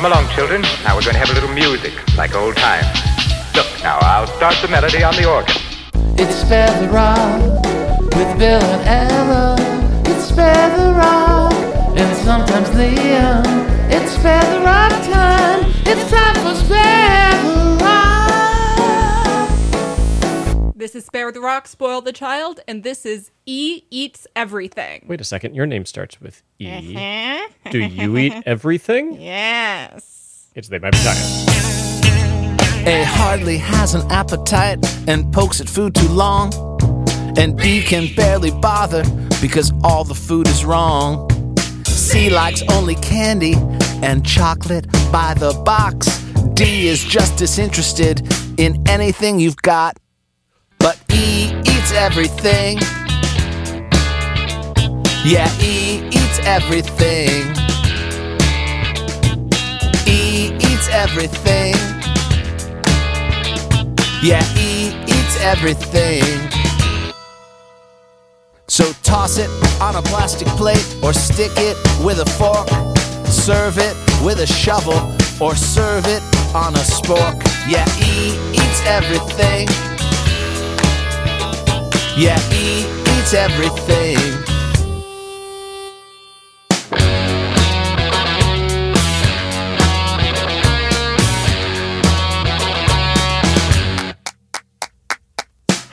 Come along, children. Now we're going to have a little music, like old times. Look, now I'll start the melody on the organ. It's Spare the Rock with Bill and Ella. It's Spare the Rock and sometimes Liam. It's Spare the Rock time. It's time for Spare This is Spare the Rock, Spoil the Child, and this is E Eats Everything. Wait a second. Your name starts with E. Uh-huh. Do you eat everything? Yes. It's They Might Be Giants. A hardly has an appetite and pokes at food too long. And B can barely bother because all the food is wrong. C likes only candy and chocolate by the box. D is just disinterested in anything you've got. But E eats everything. Yeah, E eats everything. E eats everything. Yeah, E eats everything. So toss it on a plastic plate or stick it with a fork. Serve it with a shovel or serve it on a spork. Yeah, E eats everything. Yeah, E eats everything.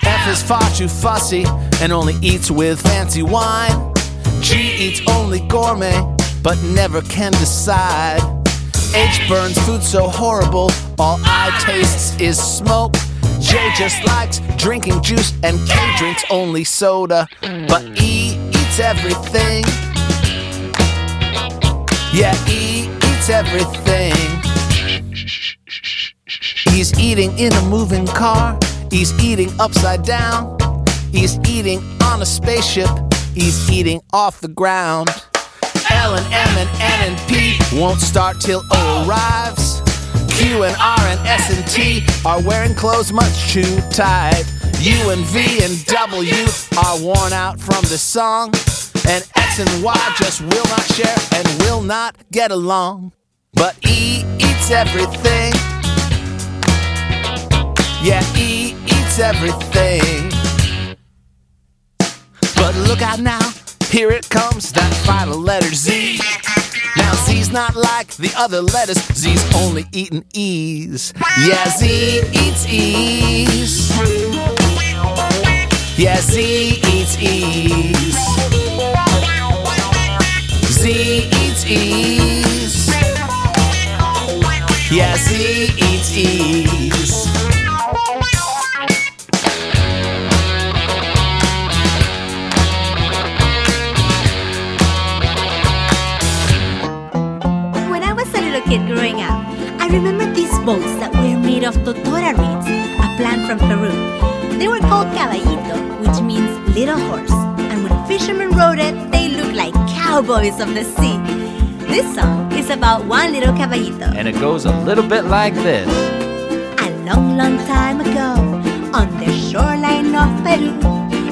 F is far too fussy and only eats with fancy wine. G eats only gourmet but never can decide. H burns food so horrible, all I tastes is smoke. J just likes drinking juice and K drinks only soda. But E eats everything. Yeah, E eats everything. He's eating in a moving car. He's eating upside down. He's eating on a spaceship. He's eating off the ground. L and M and N and P won't start till O arrives. Q and R and S and T are wearing clothes much too tight. U and V and W are worn out from the song. And X and Y just will not share and will not get along. But E eats everything. Yeah, E eats everything. But look out now, here it comes, that final letter Z. Now Z's not like the other letters, Z's only eating E's. Yeah, Z eats E's. Yeah, Z eats E's. Z eats E's. Yeah, Z eats E's. I remember these boats that were made of totora reeds, a plant from Peru. They were called caballito, which means little horse. And when fishermen rode it, they looked like cowboys of the sea. This song is about one little caballito. And it goes a little bit like this. A long, long time ago, on the shoreline of Peru,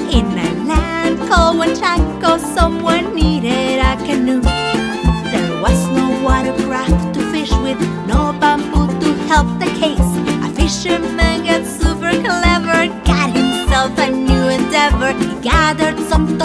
in a land called Huanchaco, someone needed a canoe. There was no watercraft to fish with, bamboo to help the case. A fisherman got super clever, got himself a new endeavor. He gathered some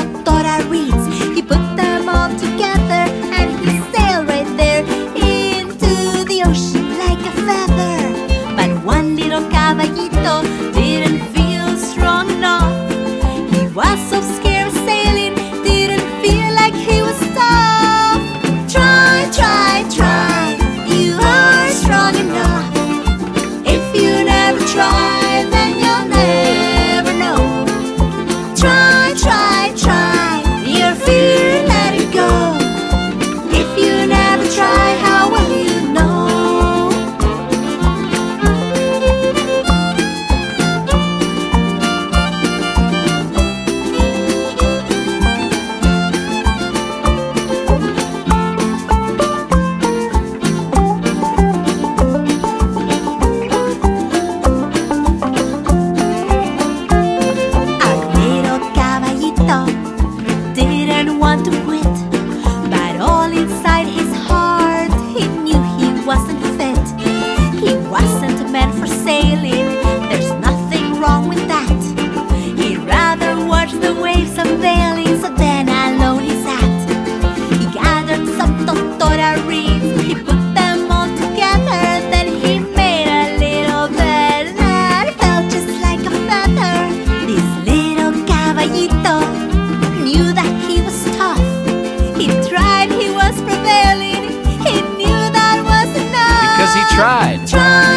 tried. tried.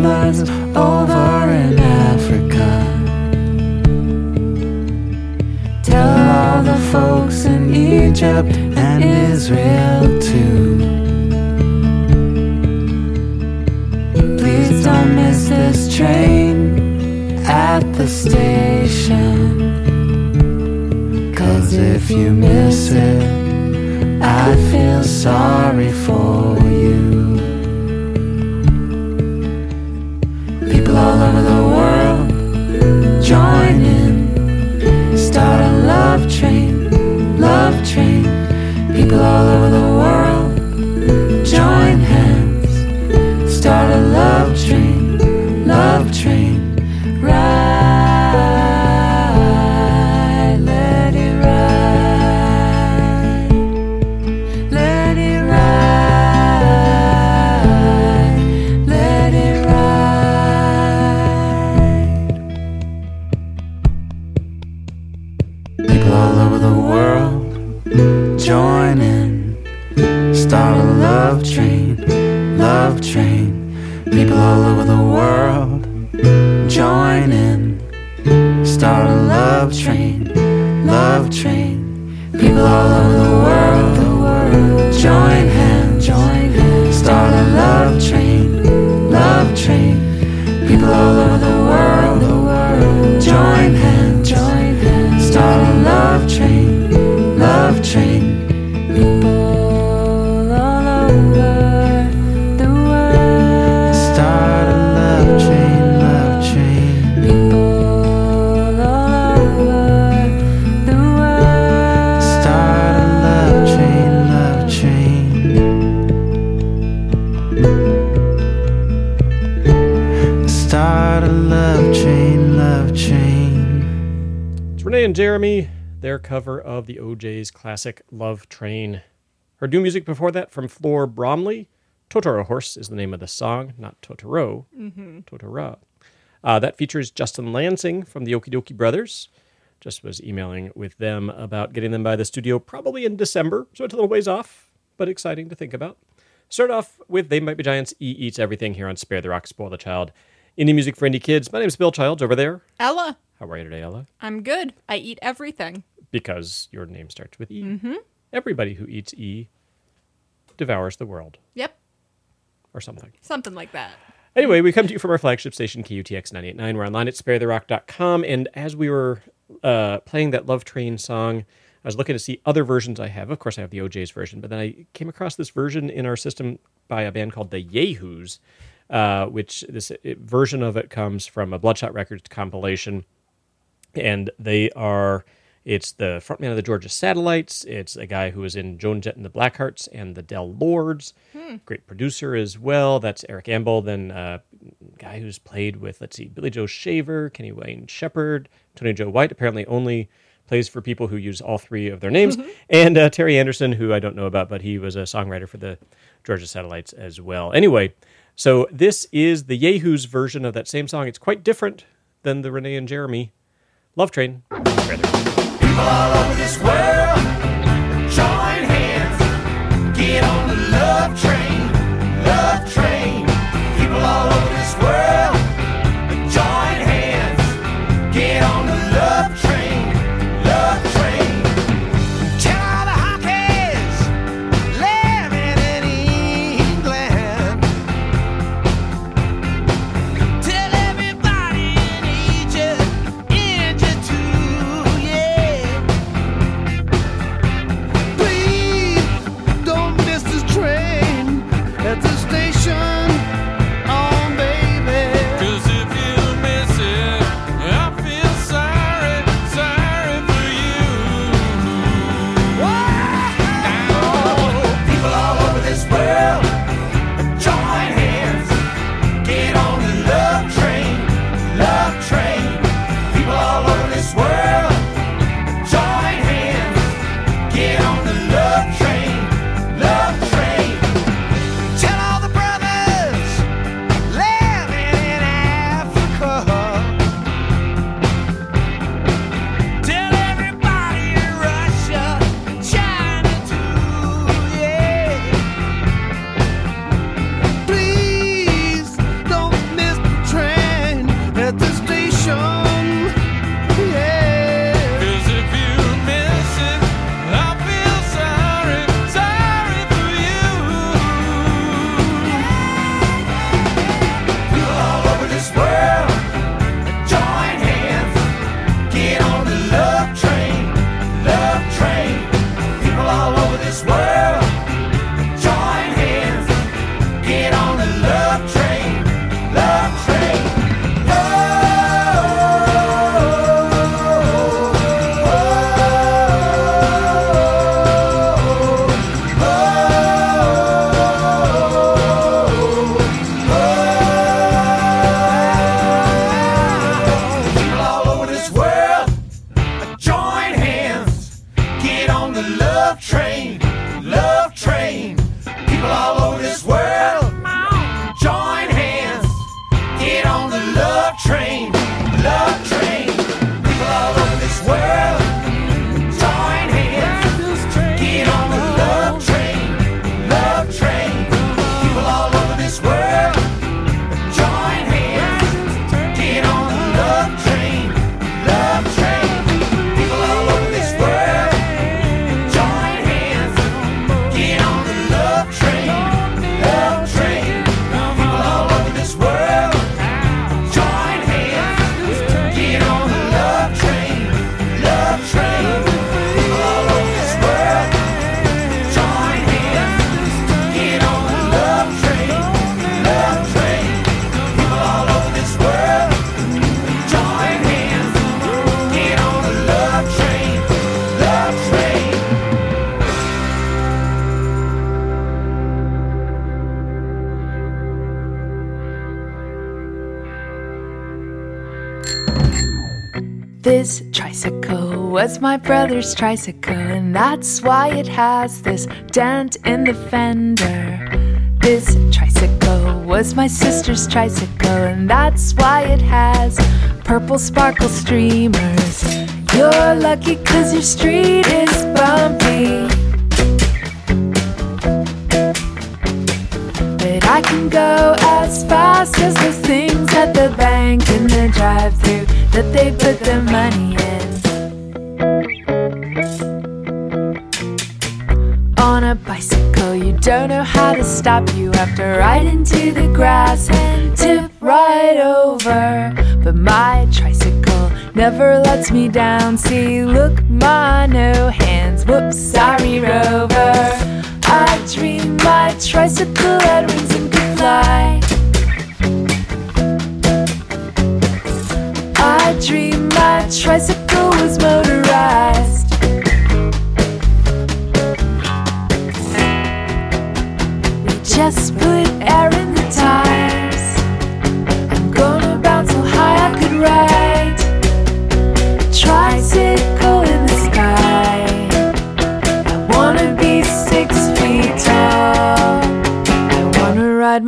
Brothers over in Africa. Tell all the folks in Egypt and Israel too. Please don't miss this train at the station. Cause if you miss it, I feel sorry for you. Cover of the O'Jays classic Love Train. Heard new music before that from Flor Bromley. Totora Horse is the name of the song, not Totoro. Mm-hmm. Totoro. Uh, that features Justin Lansing from the Okee Dokee Brothers. Just was emailing with them about getting them by the studio probably in December, so it's a little ways off, but exciting to think about. Start off with They Might Be Giants, E Eats Everything here on Spare the Rock, Spoil the Child. Indie music for indie kids. My name's Bill Childs over there. Ella, How are you today, Ella? I'm good. I eat everything. Because your name starts with E. Mm-hmm. Everybody who eats E devours the world Yep, or something. something like that. Anyway, we come to you from our flagship station, KUTX 989. We're online at sparetherock.com. And as we were uh, playing that Love Train song, I was looking to see other versions I have. Of course, I have the O'Jays version, but then I came across this version in our system by a band called the Yayhoos, uh, which this it, version of it comes from a Bloodshot Records compilation. And they are, it's the frontman of the Georgia Satellites. It's a guy who was in Joan Jett and the Blackhearts and the Del Lords. Great producer as well. That's Eric Ambel. Then uh, guy who's played with, let's see, Billy Joe Shaver, Kenny Wayne Shepherd, Tony Joe White. Apparently, only plays for people who use all three of their names, and uh, Terry Anderson, who I don't know about, but he was a songwriter for the Georgia Satellites as well. Anyway, so this is the Yayhoos version of that same song. It's quite different than the Renee and Jeremy Love Train. Rather. Train, my brother's tricycle, and that's why it has this dent in the fender. This tricycle was my sister's tricycle, and that's why it has purple sparkle streamers. You're lucky cause your street is bumpy. But I can go as fast as those things at the bank in the drive through that they put their money in. Don't know how to stop. You to ride into the grass and tip right over. But my tricycle never lets me down. See, look, my no hands. Whoops, sorry, Rover. I dream my tricycle had wings and could fly.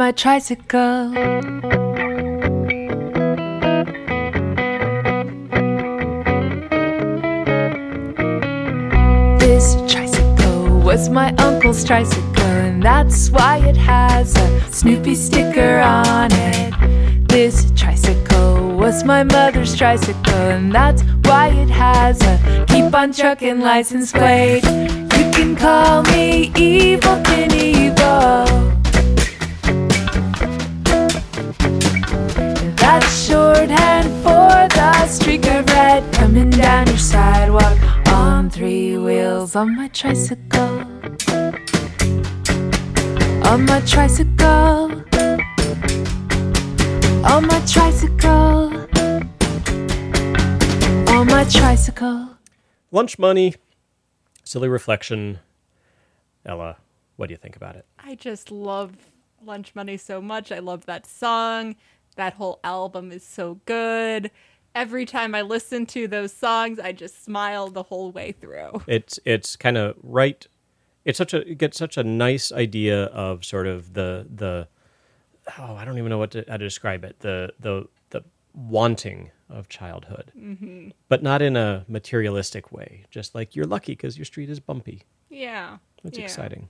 My tricycle. This tricycle was my uncle's tricycle, and that's why it has a Snoopy sticker on it. This tricycle was my mother's tricycle, and that's why it has a keep on trucking license plate. You can call me Evel Knievel. That's shorthand for the streak of red coming down your sidewalk on three wheels on my tricycle. On my tricycle. On my tricycle. On my tricycle. Lunch money, silly reflection. Ella, what do you think about it? I just love Lunch Money so much. I love that song. That whole album is so good. Every time I listen to those songs, I just smile the whole way through. It's it's kind of right. It's such a it gets such a nice idea of sort of the the oh I don't even know what to, how to describe it the the the wanting of childhood, hmm but not in a materialistic way. Just like you're lucky because your street is bumpy. Yeah. That's yeah. exciting.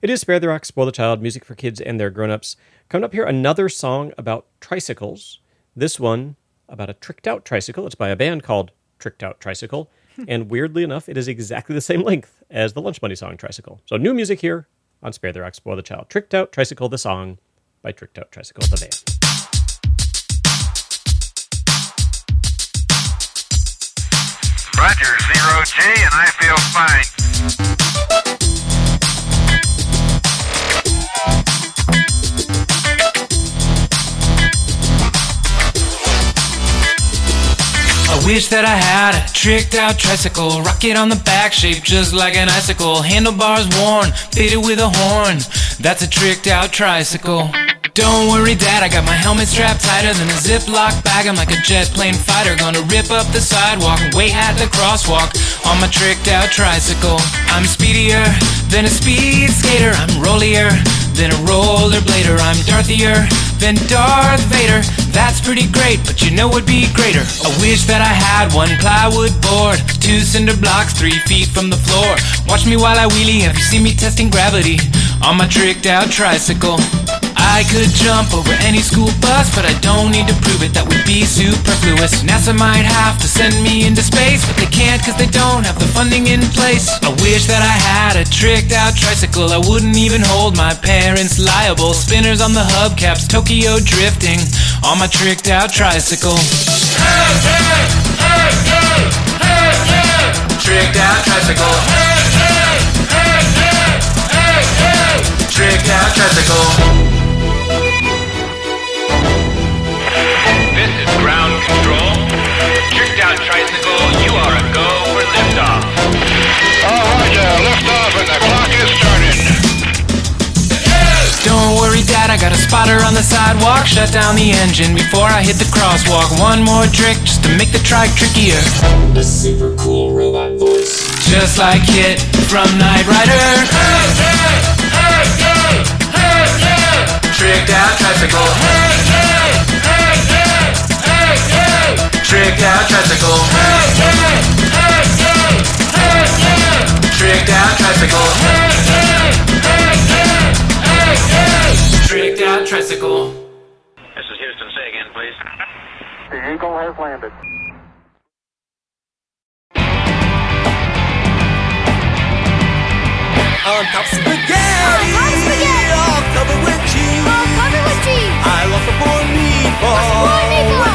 It is Spare the Rock, Spoil the Child, music for kids and their grown-ups. Coming up here, another song about tricycles. This one about a tricked out tricycle. It's by a band called Tricked Out Tricycle. and weirdly enough, it is exactly the same length as the Lunch Money song Tricycle. So new music here on Spare the Rock, Spoil the Child. Tricked Out Tricycle, the song by Tricked Out Tricycle, the band. Roger, zero G, and I feel fine. I wish that I had a tricked out tricycle, rocket on the back, shaped just like an icicle, handlebars worn, fitted with a horn. That's a tricked out tricycle. Don't worry, Dad, I got my helmet strapped tighter than a Ziploc bag. I'm like a jet plane fighter, gonna rip up the sidewalk wait at the crosswalk on my tricked out tricycle. I'm speedier than a speed skater, I'm rollier than a rollerblader. I'm Darthier than Darth Vader. That's pretty great, but you know what'd be greater? I wish that I had one plywood board, two cinder blocks, three feet from the floor. Watch me while I wheelie. Have you seen me testing gravity on my tricked out tricycle? I could jump over any school bus, but I don't need to prove it. That would be superfluous. NASA might have to send me into space, but they can't because they don't have the funding in place. I wish that I had a tricked out tricycle. I wouldn't even hold my parents liable. Spinners on the hubcaps, Tokyo drifting on my tricked out tricycle. Hey, hey, hey, hey, Tricked out tricycle. Hey, hey, hey, hey, Tricked out tricycle. Out tricycle, you are a go for liftoff. All right, uh, liftoff and the clock is starting. Don't worry, Dad, I I got a spotter on the sidewalk. Shut down the engine before I hit the crosswalk. One more trick just to make the trike trickier. The super cool robot voice. Just like KITT from Knight Rider. Hey, hey, hey, hey, hey, yeah. Tricked out tricycle. Tricked out tricycle. Hey, hey, hey, hey. Tricked out tricycle. Hey, hey, hey, hey. Tricked out tricycle. This is Houston. Say again, please. The Eagle has landed. On top spaghetti, all covered with cheese. I love a poor meatball when somebody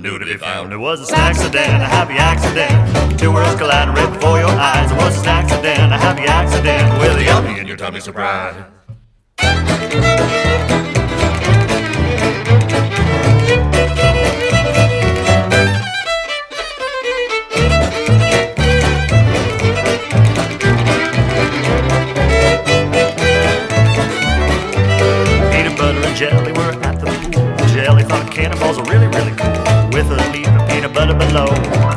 new to be found. It was a accident, a happy accident. Two worlds colliding right before your eyes. It was an accident, a happy accident. With a yummy in your tummy surprise. Peanut butter and jelly were at the pool. Jelly thought cannonballs were really, really cool. With a leap of peanut butter below.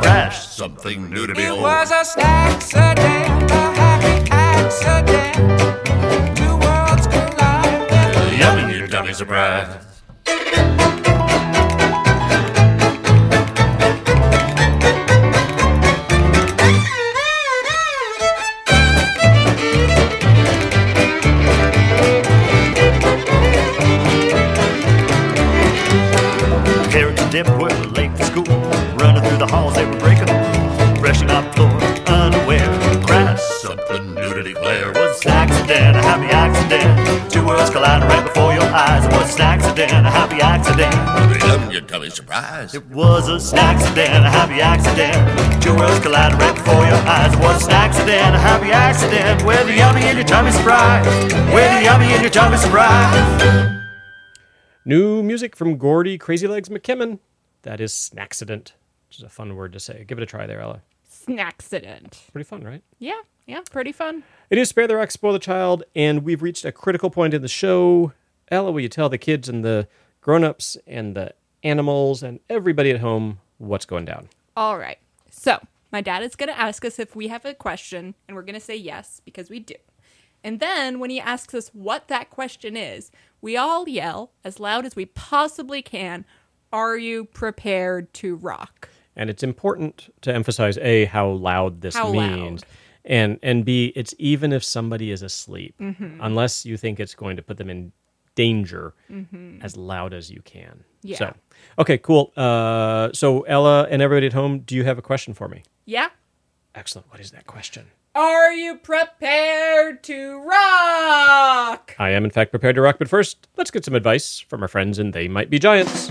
Crash, something new to It behold. was a accident, a happy accident. Two worlds collide. Yummy in your tummy surprise. Accident, a happy accident. Yum, your tummy surprise. It was an accident, a happy accident. Two worlds colliding right before your eyes. It was an accident, a happy accident. With the yummy in your tummy surprise. With the yummy in your tummy surprise. New music from Gordy Crazy Legs McKimmon. That is Snacksident, which is a fun word to say. Give it a try there, Ella. Snacksident. Pretty fun, right? Yeah, yeah, pretty fun. It is Spare the Rock, Spoil the Child, and we've reached a critical point in the show. Ella, will you tell the kids and the grown-ups and the animals and everybody at home what's going down? All right. So, my dad is going to ask us if we have a question, and we're going to say yes because we do. And then when he asks us what that question is, we all yell as loud as we possibly can, Are you prepared to rock? And it's important to emphasize A, how loud this How means. And and B, it's even if somebody is asleep, Mhm. unless you think it's going to put them in danger mm-hmm. as loud as you can. Yeah. So, okay, cool. Uh, so, Ella and everybody at home, do you have a question for me? Yeah. Excellent. What is that question? Are you prepared to rock? I am, in fact, prepared to rock, but first, let's get some advice from our friends and They Might Be Giants.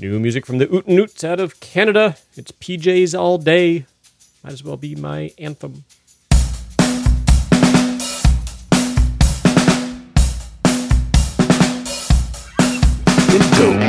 New music from the Ootenoots out of Canada. It's PJs all day. Might as well be my anthem. Dope.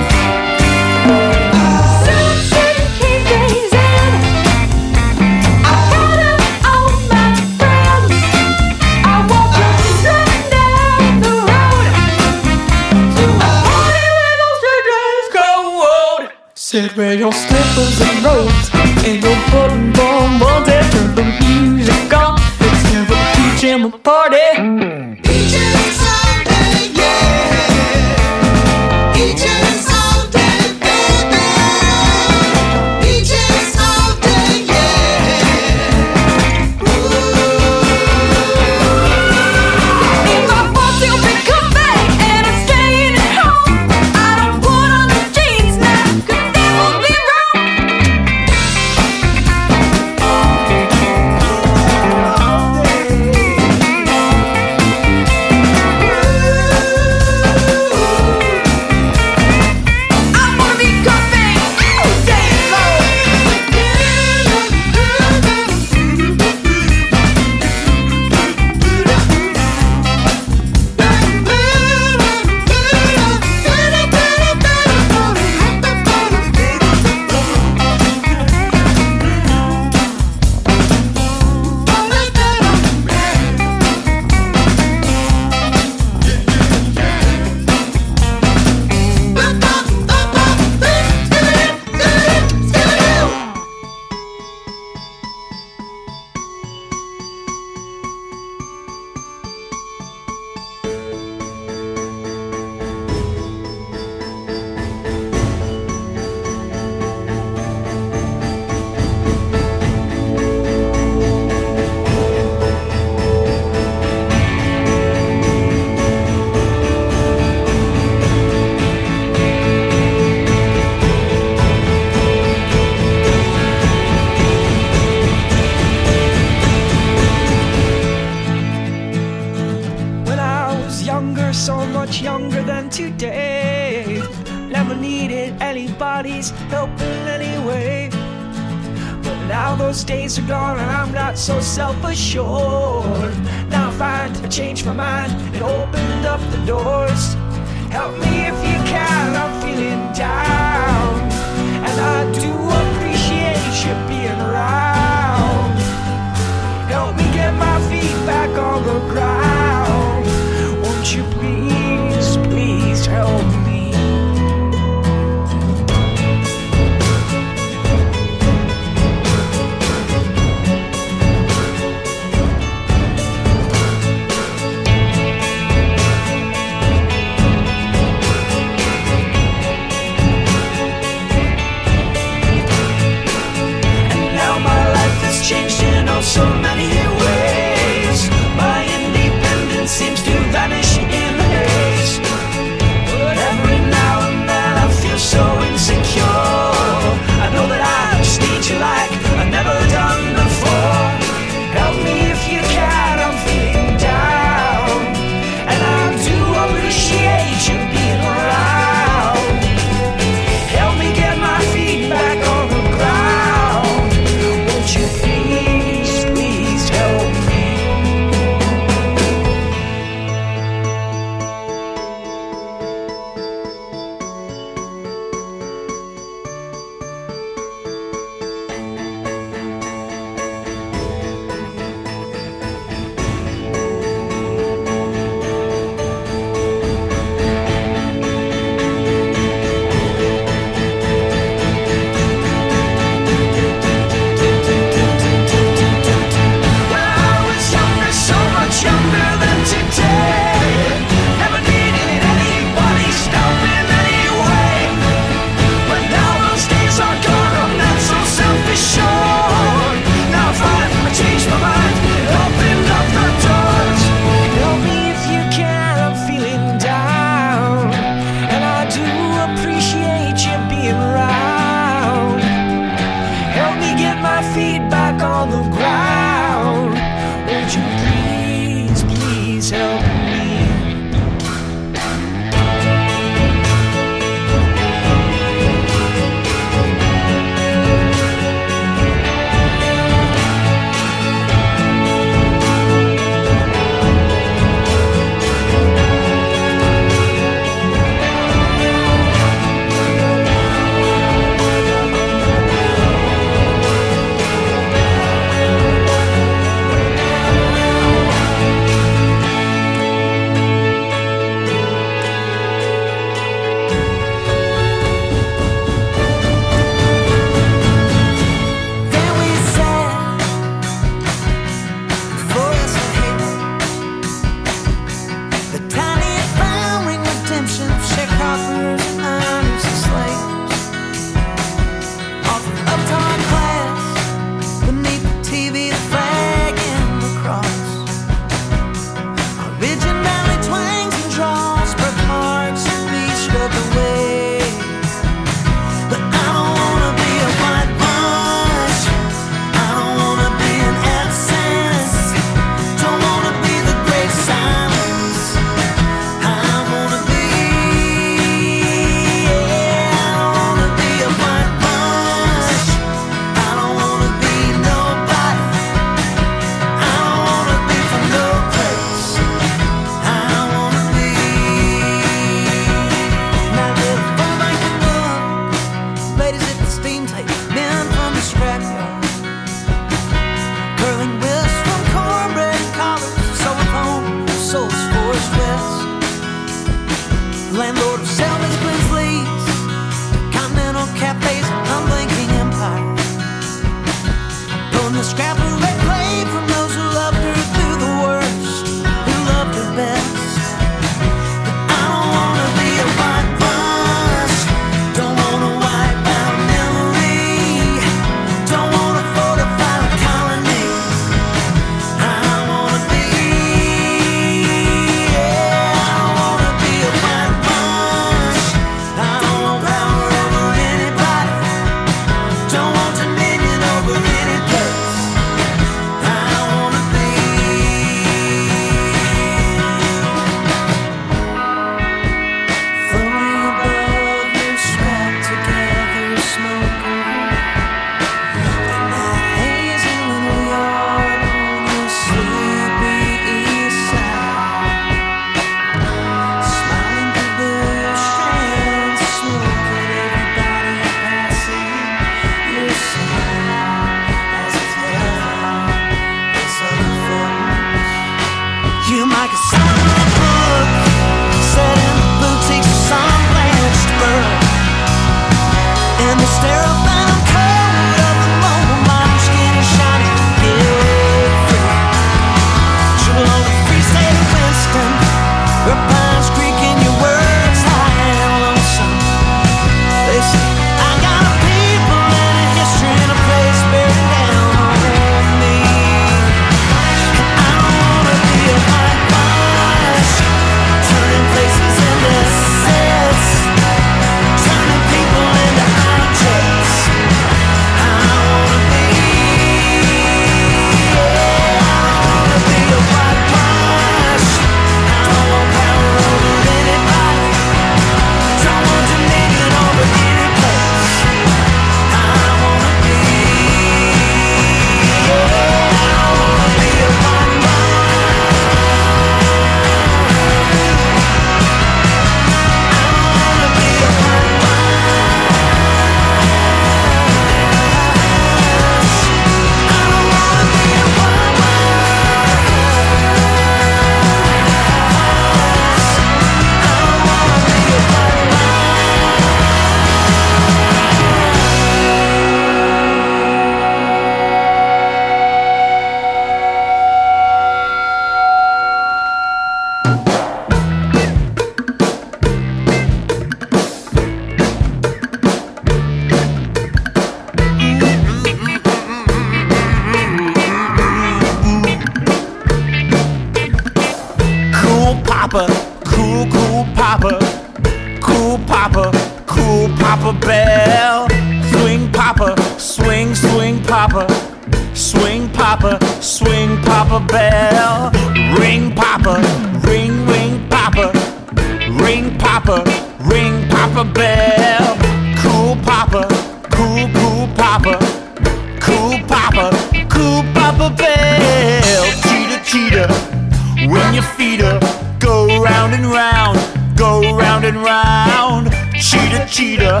Your feet up, go round and round, go round and round. Cheetah, cheetah.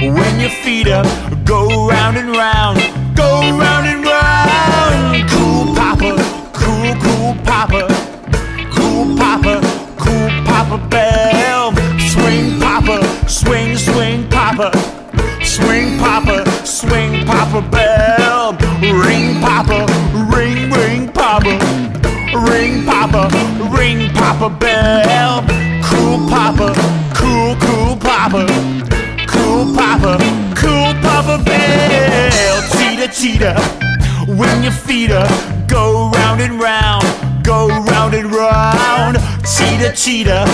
When your feet up, go round and round, go round and round. Cool Papa, cool, cool Papa, cool Papa, cool Papa Bell. Swing Papa, swing, swing Papa, swing Papa, swing Papa Bell. Ring Papa, ring, ring Papa. Ring Papa, ring Papa Bell. Cool Papa, cool, cool Papa. Cool Papa, cool Papa Bell. Cheetah, cheetah. When your feet up, go round and round, go round and round. Cheetah, cheetah.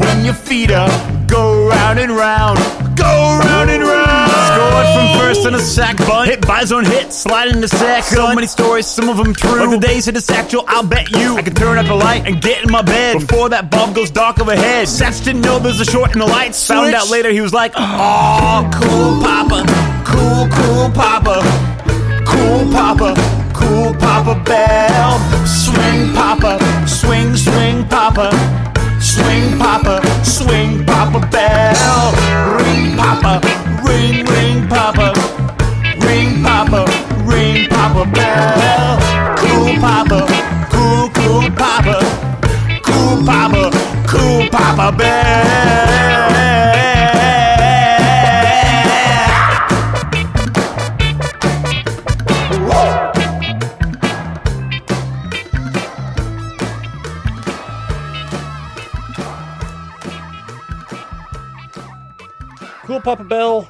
When your feet up, go round and round, go round and round. Scored from first on a sack bunt. Hit by zone hit, slide in the sack. So many stories, some of them true. Like the days hit the sack, Joe, I'll bet you. I can turn up the light and get in my bed before that bulb goes dark overhead. Sats didn't know there's a short in the lights. Found out later he was like, oh, cool Papa, cool, cool Papa, cool Papa, cool Papa Bell. Swing Papa, swing, swing Papa, swing Papa, swing Papa Bell. Ring Papa, ring, ring Papa, ring Papa, ring Papa Bell. Cool Papa, cool, cool Papa, cool Papa, cool Papa Bell. Cool Papa Bell,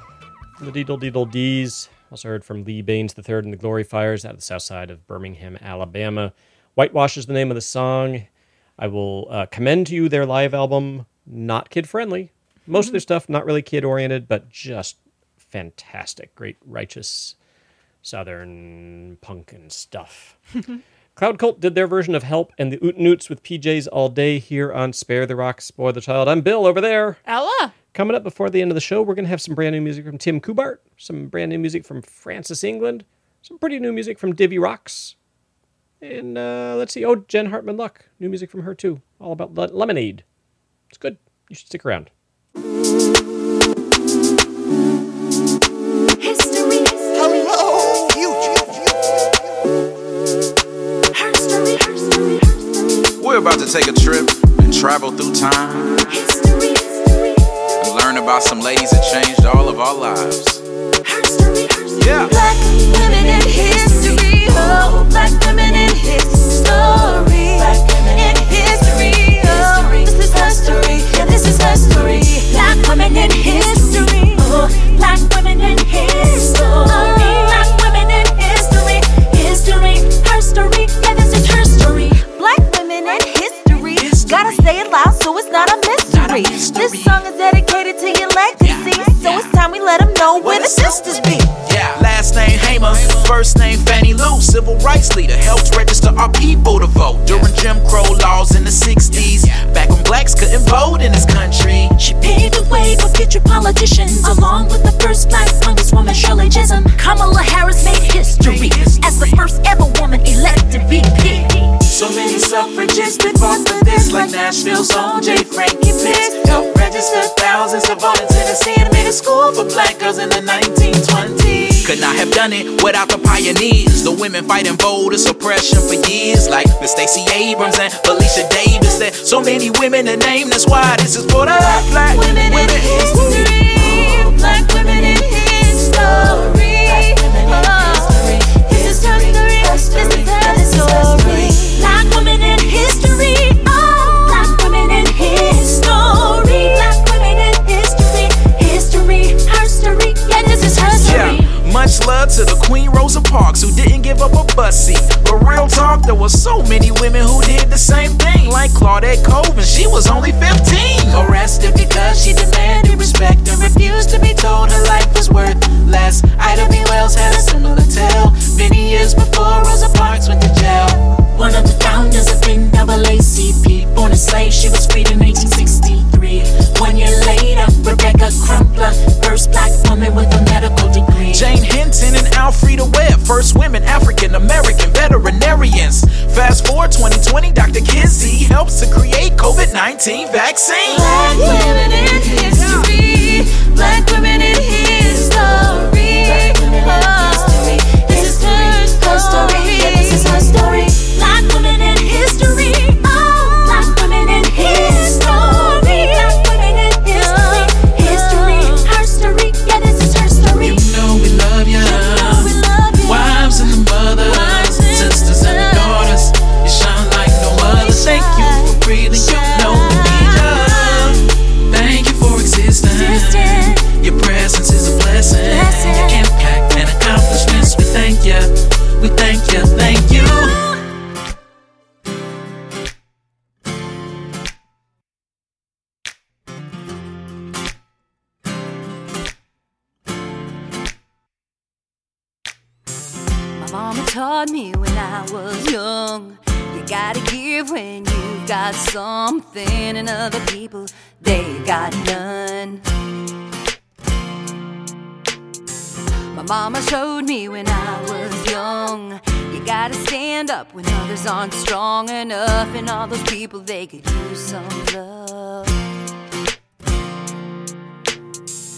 from the Deedle Deedle Dees. Also heard from Lee Bains III and the Glory Fires out of the south side of Birmingham, Alabama. Whitewash is the name of the song. I will uh, commend to you their live album, not kid friendly. Most of their stuff not really kid oriented, but just fantastic. Great righteous southern punk and stuff. Cloud Cult did their version of Help and the Oot Noots with PJs all day here on Spare the Rock, Spoil the Child. I'm Bill over there. Ella. Coming up before the end of the show, we're going to have some brand new music from Tim Kubart, some brand new music from Frances England, some pretty new music from Divi Roxx, and uh, let's see, oh, Jen Hartman Luck, new music from her too, all about le- lemonade. It's good. You should stick around. Hello, We're about to take a trip and travel through time and learn about some ladies that changed all of our lives. Yeah. Black women in history. Oh, black women in history. Black women in history. Oh, this is history. Yeah, this is history. Black women in history. Oh, black women in history. Black women in history. History, history. Yeah, this is history. Black women in history. Gotta say it loud so it's not a mystery. This song is dedicated to your legacy. So it's time we let them know where the sisters be. Yeah. Last name Hamer, first name Fannie Lou, civil rights leader, helped register our people to vote during Jim Crow laws in the 60s. Back when blacks couldn't vote in this country. She paved the way for future politicians, along with the first black congresswoman Shirley Chisholm. Kamala Harris made history as the first ever woman elected VP. So many suffragists that fought for this, like Nashville's O.J. Frankie Pitts. Tennessee and made a school for black girls in the 1920s. Could not have done it without the pioneers, the women fighting voter suppression for years, like Miss Stacey Abrams and Felicia Davis. There's so many women to name, that's why this is for the black women in history. Much love to the Queen Rosa Parks who didn't give up a bus seat. But real talk, there were so many women who did the same thing, like Claudette Colvin. She was only 15, arrested because she demanded respect and refused to be told her life was worth less. Ida B. Wells had a similar tale many years before Rosa Parks went to jail. One of the founders of the NAACP, born a slave, she was freed in 1863. One year later, Rebecca Crumpler, first black woman with a medical degree. Jane Hinton and Alfreda Webb, first women African American veterinarians. Fast forward 2020, Dr. Kizzy helps to create COVID 19 vaccine. Black women in history. Black women in history. Oh, this is her story. Mama showed me when I was young. You gotta stand up when others aren't strong enough, and all those people, they could use some love.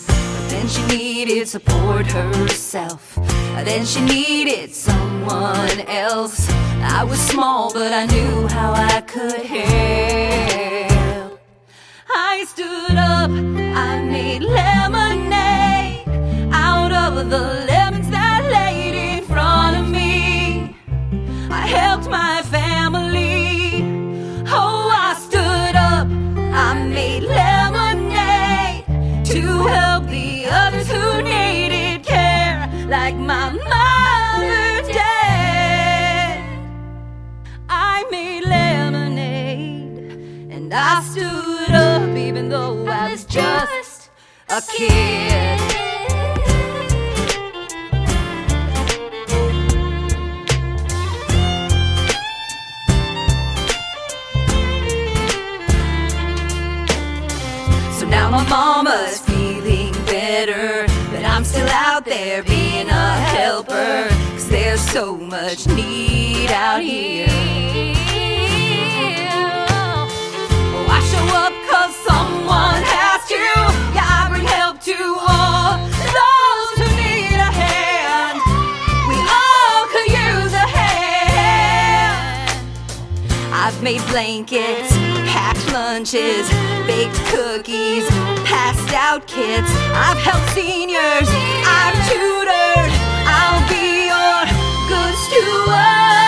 But then she needed support herself. Then she needed someone else. I was small, but I knew how I could help. I stood up, I made out of the lemons that laid in front of me. I helped my family. Oh, I stood up, I made lemonade to help the others who needed care, like my mother did. I made lemonade and I stood up even though I was just a kid. Mama's feeling better, but I'm still out there being a helper. Cause there's so much need out here. Oh, I show up cause someone has to. Yeah, I bring help to all those who need a hand. We all could use a hand. I've made blankets, packed lunches, baked cookies, passed out kids. I've helped seniors, I've tutored. I'll be your good steward.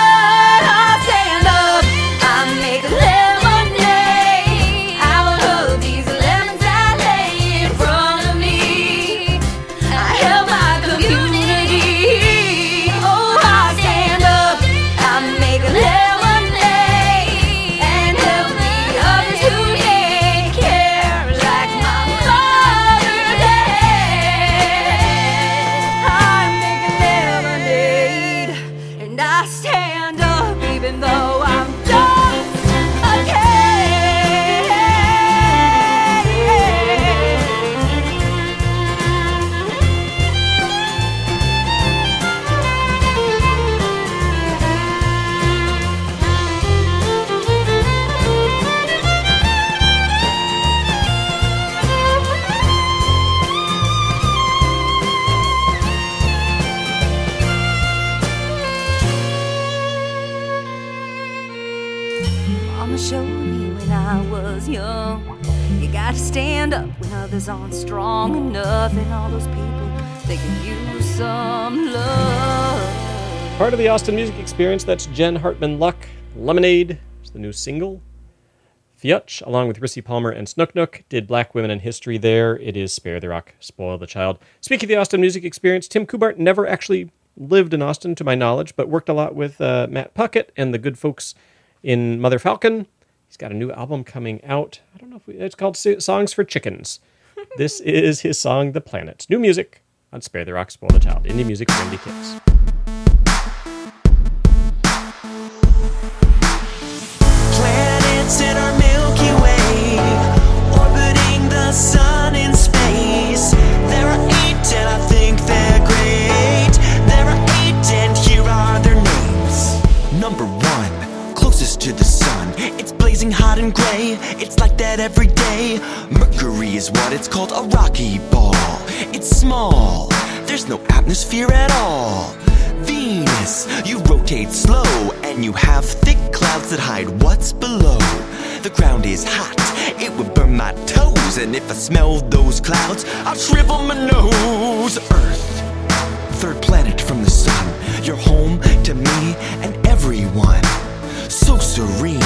Strong enough, and all those people they can use some love. Part of the Austin music experience, that's Jen Hartman Luck. Lemonade is the new single. Fyütch, along with Rissi Palmer and Snook Nook, did Black Women in History there. It is Spare the Rock, Spoil the Child. Speaking of the Austin music experience, Tim Kubart never actually lived in Austin, to my knowledge, but worked a lot with uh, Matt Puckett and the good folks in Mother Falcon. He's got a new album coming out. I don't know if we, it's called Songs for Chickens. This is his song, The Planets. New music on Spare the Rock, Spoil the Child. Indie music for indie kids. Planets in our Milky Way, orbiting the sun in space. There are eight, and I think they're great. There are eight, and here are their names. Number one, closest to the sun. It's blazing hot and gray. It's like that every Is what it's called a rocky ball. It's small, there's no atmosphere at all. Venus, you rotate slow, and you have thick clouds that hide what's below. The ground is hot, it would burn my toes, and if I smelled those clouds, I'd shrivel my nose. Earth, third planet from the sun, you're home to me and everyone. So serene,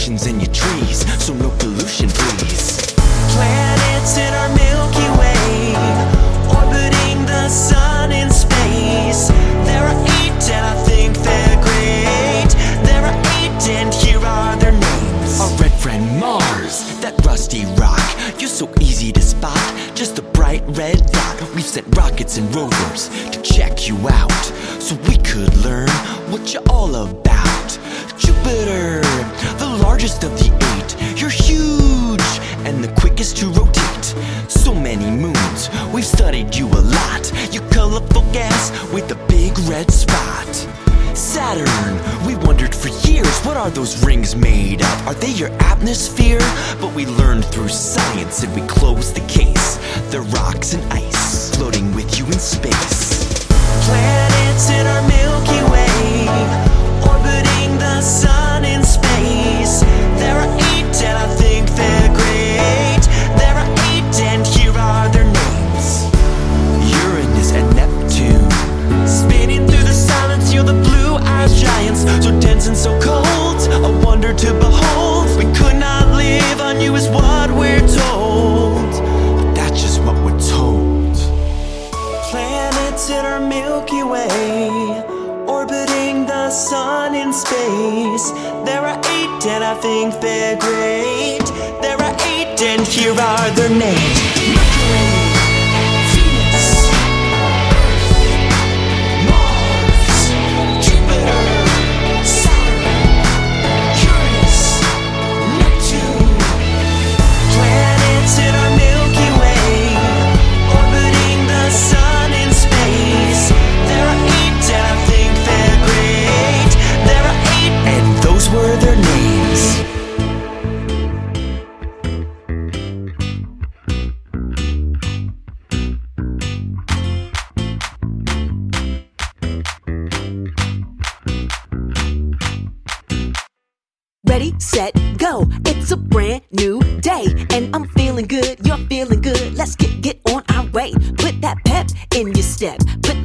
oceans and your trees, so no pollution, please. Planets in our Milky Way, orbiting the sun in space. There are eight, and I think they're great. There are eight, and here are their names. Our red friend Mars, that rusty rock. You're so easy to spot, just a bright red dot. We've sent rockets and rovers to check you out, so we could learn what you're all about. Jupiter, largest of the eight. You're huge and the quickest to rotate. So many moons, we've studied you a lot. You colorful gas with a big red spot. Saturn, we wondered for years what are those rings made of? Are they your atmosphere? But we learned through science and we closed the case. They're rocks and ice floating with you in space. Planets in our to behold. We could not live on you, is what we're told. But that's just what we're told. Planets in our Milky Way, orbiting the sun in space. There are eight, and I think they're great. There are eight, and here are their names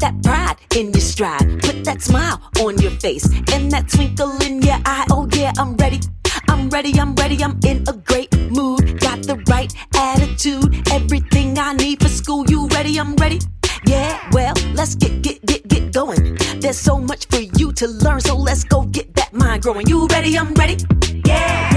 that pride in your stride. Put that smile on your face and that twinkle in your eye. Oh yeah, I'm ready. I'm ready, I'm ready, I'm in a great mood. Got the right attitude, everything I need for school. You ready? I'm ready. Yeah, well, let's get get get get going. There's so much for you to learn, so let's go get that mind growing. You ready? I'm ready. Yeah,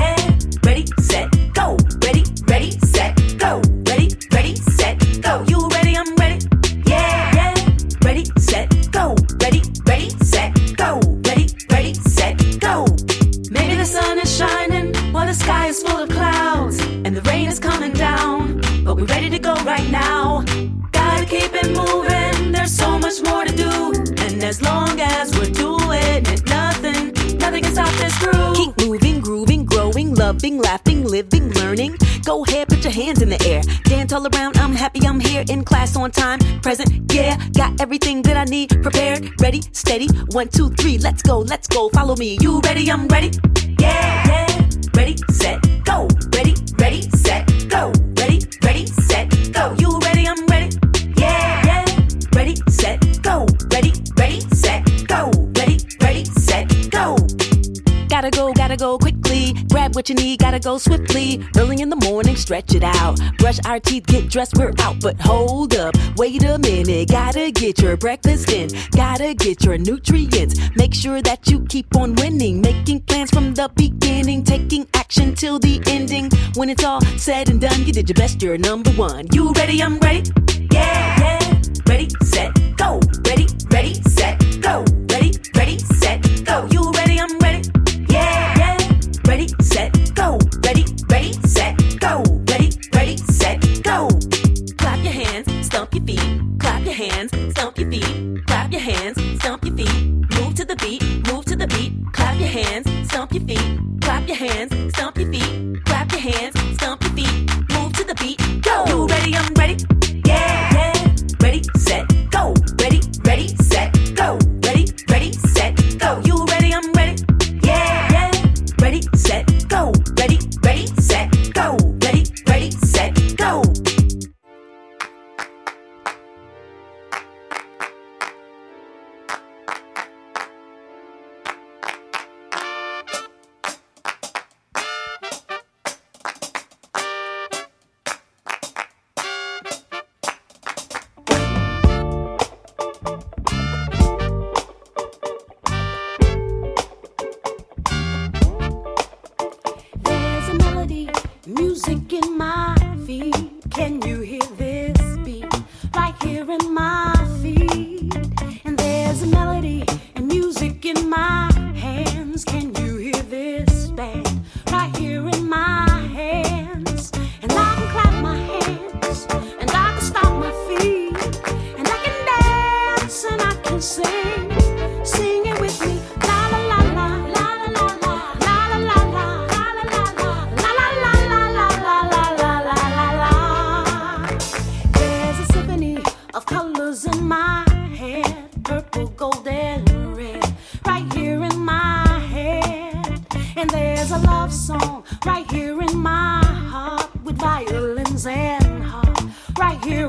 loving, laughing, living, learning. Go ahead, put your hands in the air. Dance all around. I'm happy I'm here in class on time. Present, yeah. Got everything that I need prepared, ready, steady. One, two, three. Let's go, let's go. Follow me. You ready? I'm ready. Yeah, yeah. Ready, set, go. Ready, ready, set, go. Ready, ready, set, go. You ready? I'm ready. Yeah, yeah. Ready, set, go. Ready, ready, set, go. Ready, ready, set, go. Gotta go, gotta go. Grab what you need, gotta go swiftly. Early in the morning, stretch it out. Brush our teeth, get dressed, we're out. But hold up, wait a minute. Gotta get your breakfast in, gotta get your nutrients. Make sure that you keep on winning. Making plans from the beginning, taking action till the ending. When it's all said and done, you did your best, you're number one. You ready? I'm ready. Yeah, yeah. Ready, set, go. Ready, ready, set, go. Ready, ready, set,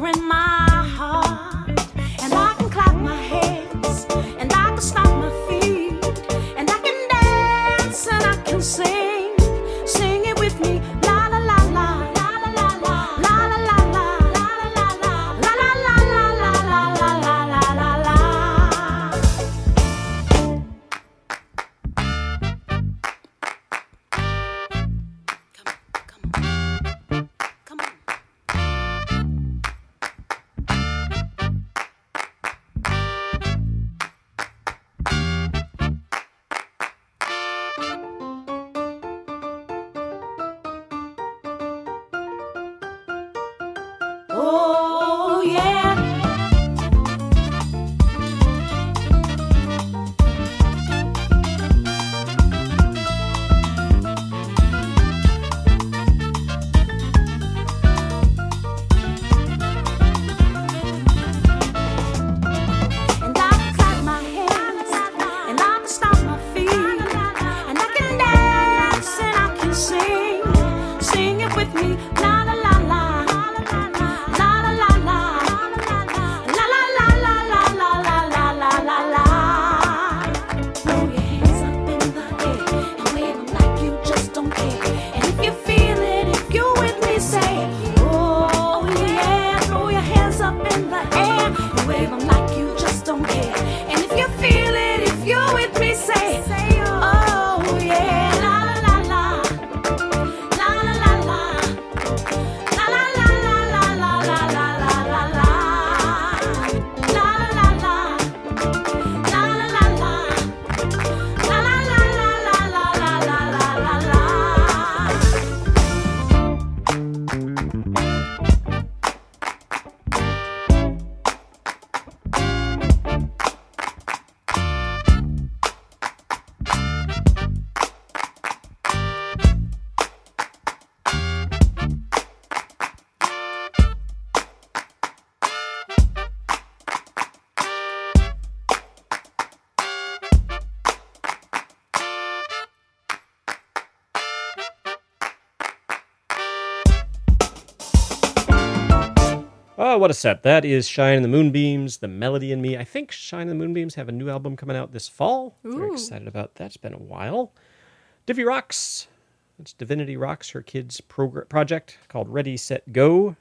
in my what a set. That is Shine in the Moonbeams, The Melody in Me. I think Shine in the Moonbeams have a new album coming out this fall. Very Ooh. excited about that. It's been a while. Divi Roxx. It's Divinity Roxx, her kids' progr- project called Ready, Set, Go. I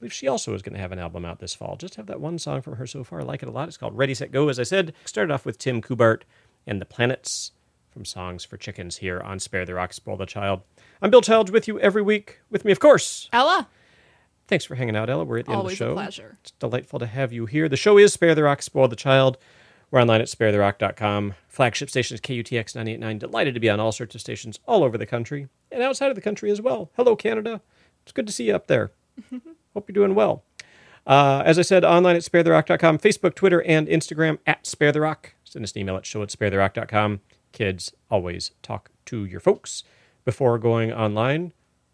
believe she also is going to have an album out this fall. Just have that one song from her so far. I like it a lot. It's called Ready, Set, Go. As I said, started off with Tim Kubart and the Planets from Songs for Chickens here on Spare the Rock, Spoil the Child. I'm Bill Childs with you every week. With me, of course, Ella. Thanks for hanging out, Ella. We're at the Always end of the show. pleasure. It's delightful to have you here. The show is Spare the Rock, Spoil the Child. We're online at sparetherock.com. Flagship station is KUTX 989. Delighted to be on all sorts of stations all over the country and outside of the country as well. Hello, Canada. It's good to see you up there. Hope you're doing well. Uh, as I said, online at sparetherock.com, Facebook, Twitter, and Instagram at Spare the Rock. Send us an email at show at sparetherock.com. Kids, always talk to your folks before going online.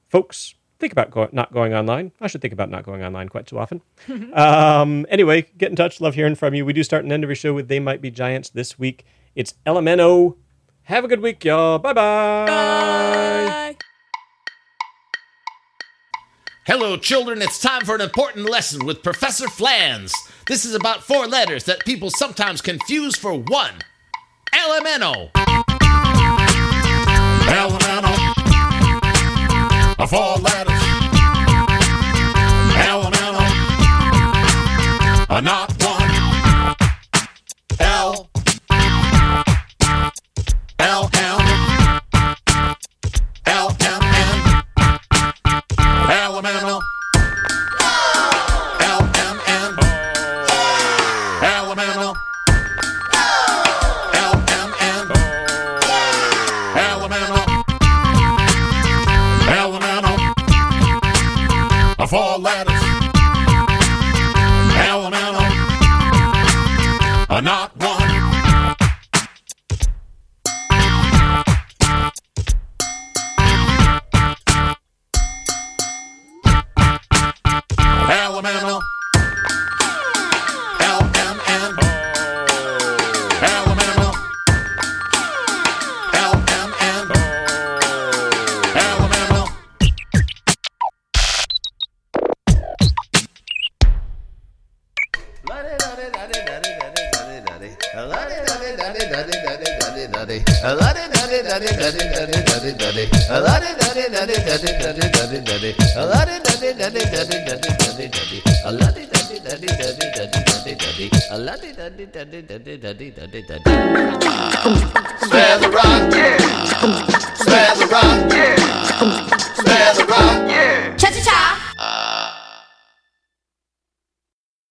Folks, think about go- not going online. I should think about not going online quite too often. um, anyway, get in touch. Love hearing from you. We do start and end every show with They Might Be Giants. This week, it's LMNO. Have a good week, y'all. Bye-bye. Hello, children. It's time for an important lesson with Professor Flans. This is about four letters that people sometimes confuse for one. LMNO. A four letters. Elemental. A not